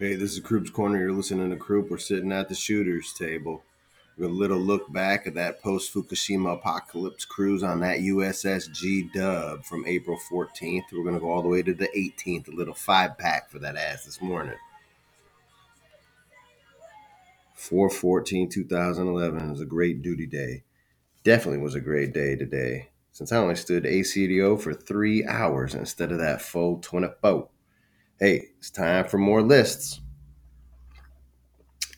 Hey, this is Krueps Corner. You're listening to Kruep. We're sitting at the shooter's table. We're a little look back at that post Fukushima apocalypse cruise on that USS G Dub from April 14th. We're going to go all the way to the 18th, a little five pack for that ass this morning. 414 2011 was a great duty day. Definitely was a great day today, since I only stood ACDO for three hours instead of that full 24. Hey, it's time for more lists.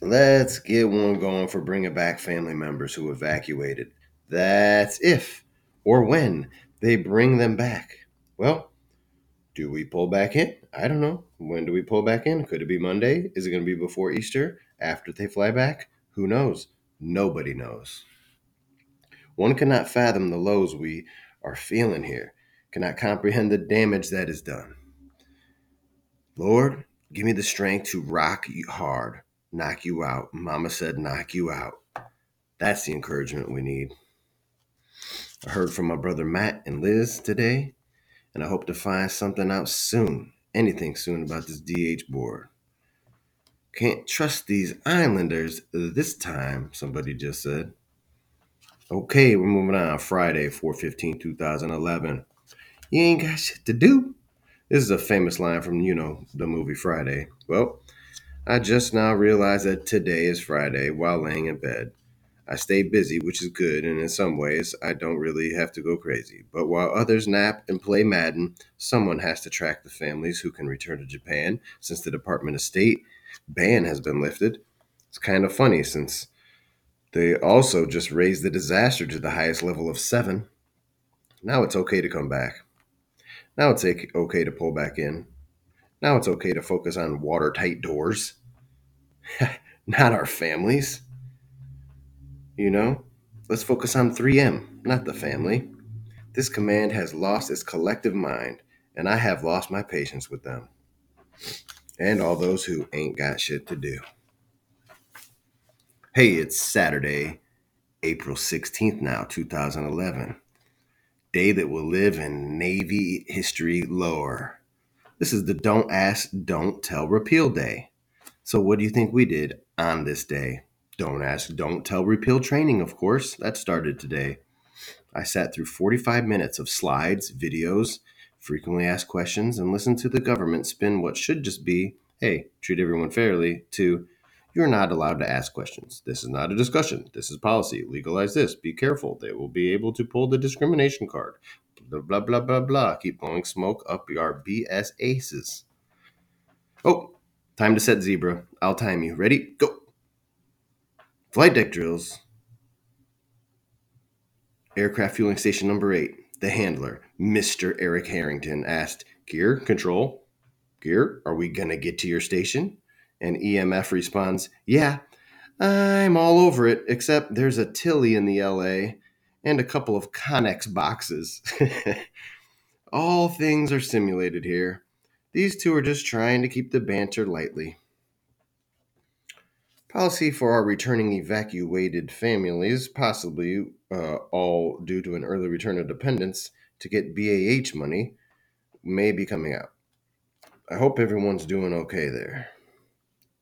Let's get one going for bringing back family members who evacuated. That's if or when they bring them back. Well, do we pull back in? I don't know. When do we pull back in? Could it be Monday? Is it going to be before Easter? After they fly back? Who knows? Nobody knows. One cannot fathom the lows we are feeling here, cannot comprehend the damage that is done. Lord, give me the strength to rock you hard, knock you out. Mama said, knock you out. That's the encouragement we need. I heard from my brother Matt and Liz today, and I hope to find something out soon, anything soon about this DH board. Can't trust these Islanders this time, somebody just said. Okay, we're moving on. Friday, 415, 2011. You ain't got shit to do. This is a famous line from, you know, the movie Friday. Well, I just now realized that today is Friday while laying in bed. I stay busy, which is good, and in some ways, I don't really have to go crazy. But while others nap and play Madden, someone has to track the families who can return to Japan since the Department of State ban has been lifted. It's kind of funny since they also just raised the disaster to the highest level of seven. Now it's okay to come back. Now it's okay to pull back in. Now it's okay to focus on watertight doors, not our families. You know, let's focus on 3M, not the family. This command has lost its collective mind, and I have lost my patience with them. And all those who ain't got shit to do. Hey, it's Saturday, April 16th now, 2011. Day that will live in Navy history lore. This is the Don't Ask, Don't Tell Repeal Day. So, what do you think we did on this day? Don't Ask, Don't Tell Repeal training, of course. That started today. I sat through 45 minutes of slides, videos, frequently asked questions, and listened to the government spin what should just be hey, treat everyone fairly, to you're not allowed to ask questions. This is not a discussion. This is policy. Legalize this. Be careful. They will be able to pull the discrimination card. Blah, blah, blah, blah, blah. Keep blowing smoke up your BS aces. Oh, time to set zebra. I'll time you. Ready? Go. Flight deck drills. Aircraft fueling station number eight. The handler, Mr. Eric Harrington, asked, Gear, control, gear, are we going to get to your station? And EMF responds, Yeah, I'm all over it, except there's a Tilly in the LA and a couple of Connex boxes. all things are simulated here. These two are just trying to keep the banter lightly. Policy for our returning evacuated families, possibly uh, all due to an early return of dependents, to get BAH money, may be coming out. I hope everyone's doing okay there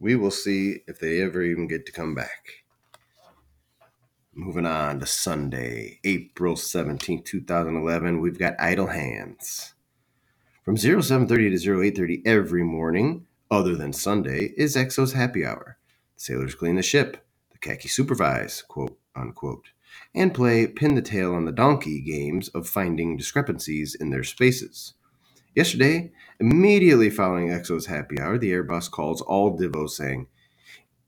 we will see if they ever even get to come back. Moving on to Sunday, April 17, 2011, we've got Idle Hands. From 0730 to 0830 every morning, other than Sunday, is XO's happy hour. The Sailors clean the ship, the khaki supervise, quote unquote, and play pin the tail on the donkey games of finding discrepancies in their spaces. Yesterday, immediately following XO's happy hour, the Air Boss calls all divos saying,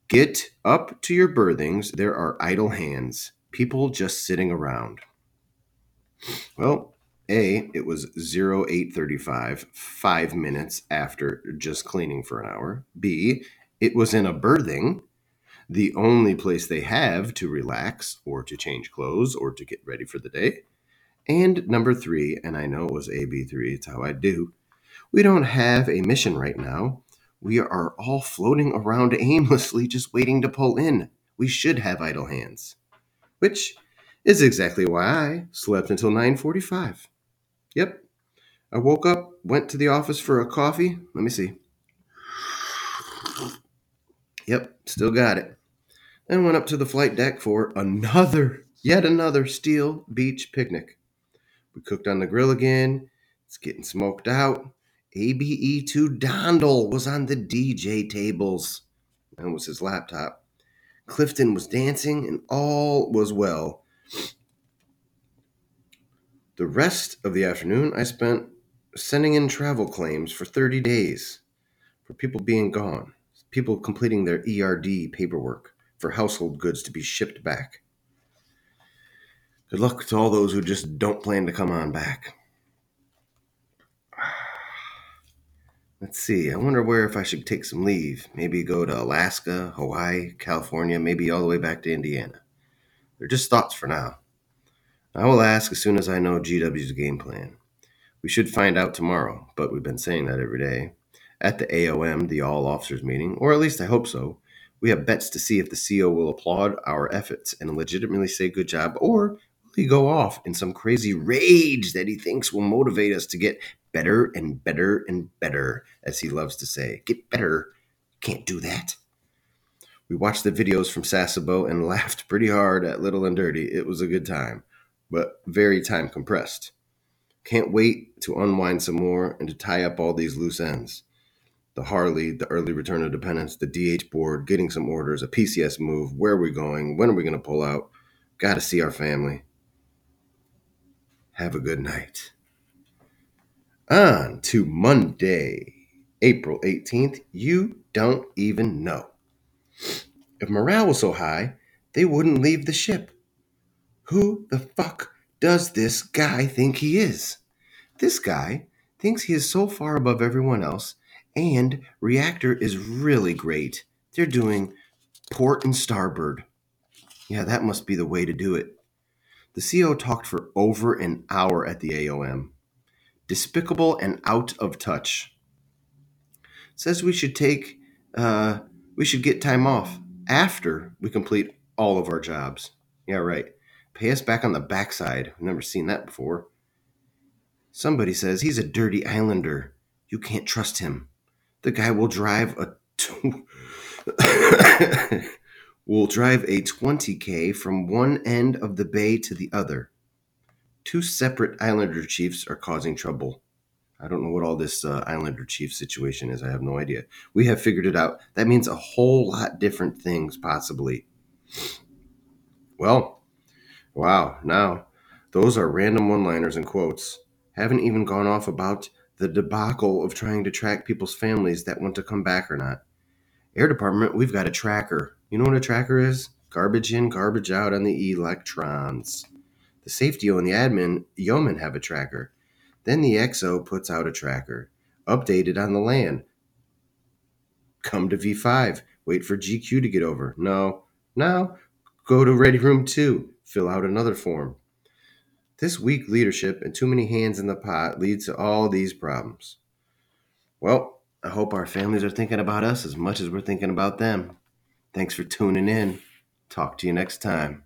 Get up to your berthings. There are idle hands, people just sitting around. Well, A, it was 0835, five minutes after just cleaning for an hour. B, it was in a berthing, the only place they have to relax or to change clothes or to get ready for the day. And number three, and I know it was AB3, it's how I do. We don't have a mission right now. We are all floating around aimlessly, just waiting to pull in. We should have idle hands. Which is exactly why I slept until 9:45. Yep. I woke up, went to the office for a coffee. Let me see. Yep, still got it. Then went up to the flight deck for another, yet another Steel Beach picnic. We cooked on the grill again. It's getting smoked out. ABE2 Dondle was on the DJ tables. That was his laptop. Clifton was dancing, and all was well. The rest of the afternoon I spent sending in travel claims for 30 days for people being gone, people completing their ERD paperwork for household goods to be shipped back. Good luck to all those who just don't plan to come on back. Let's see. I wonder where if I should take some leave. Maybe go to Alaska, Hawaii, California, maybe all the way back to Indiana. They're just thoughts for now. I will ask as soon as I know GW's game plan. We should find out tomorrow, but we've been saying that every day. At the AOM, the All Officers meeting, or at least I hope so, we have bets to see if the CO will applaud our efforts and legitimately say good job, or he go off in some crazy rage that he thinks will motivate us to get better and better and better, as he loves to say. Get better. Can't do that. We watched the videos from Sasebo and laughed pretty hard at Little and Dirty. It was a good time, but very time compressed. Can't wait to unwind some more and to tie up all these loose ends. The Harley, the early return of dependence, the DH board, getting some orders, a PCS move, where are we going, when are we going to pull out? Got to see our family. Have a good night. On to Monday, April 18th. You don't even know. If morale was so high, they wouldn't leave the ship. Who the fuck does this guy think he is? This guy thinks he is so far above everyone else, and reactor is really great. They're doing port and starboard. Yeah, that must be the way to do it. The CO talked for over an hour at the AOM. Despicable and out of touch. Says we should take, uh, we should get time off after we complete all of our jobs. Yeah, right. Pay us back on the backside. I've never seen that before. Somebody says he's a dirty islander. You can't trust him. The guy will drive a t- will drive a 20k from one end of the bay to the other. Two separate islander chiefs are causing trouble. I don't know what all this uh, islander chief situation is. I have no idea. We have figured it out. That means a whole lot different things, possibly. Well, wow. Now, those are random one liners and quotes. Haven't even gone off about the debacle of trying to track people's families that want to come back or not. Air Department, we've got a tracker. You know what a tracker is? Garbage in, garbage out on the electrons. The safety and the admin yeoman have a tracker. Then the XO puts out a tracker, updated on the land. Come to V5, wait for GQ to get over. No, now go to Ready Room 2, fill out another form. This weak leadership and too many hands in the pot leads to all these problems. Well, I hope our families are thinking about us as much as we're thinking about them. Thanks for tuning in. Talk to you next time.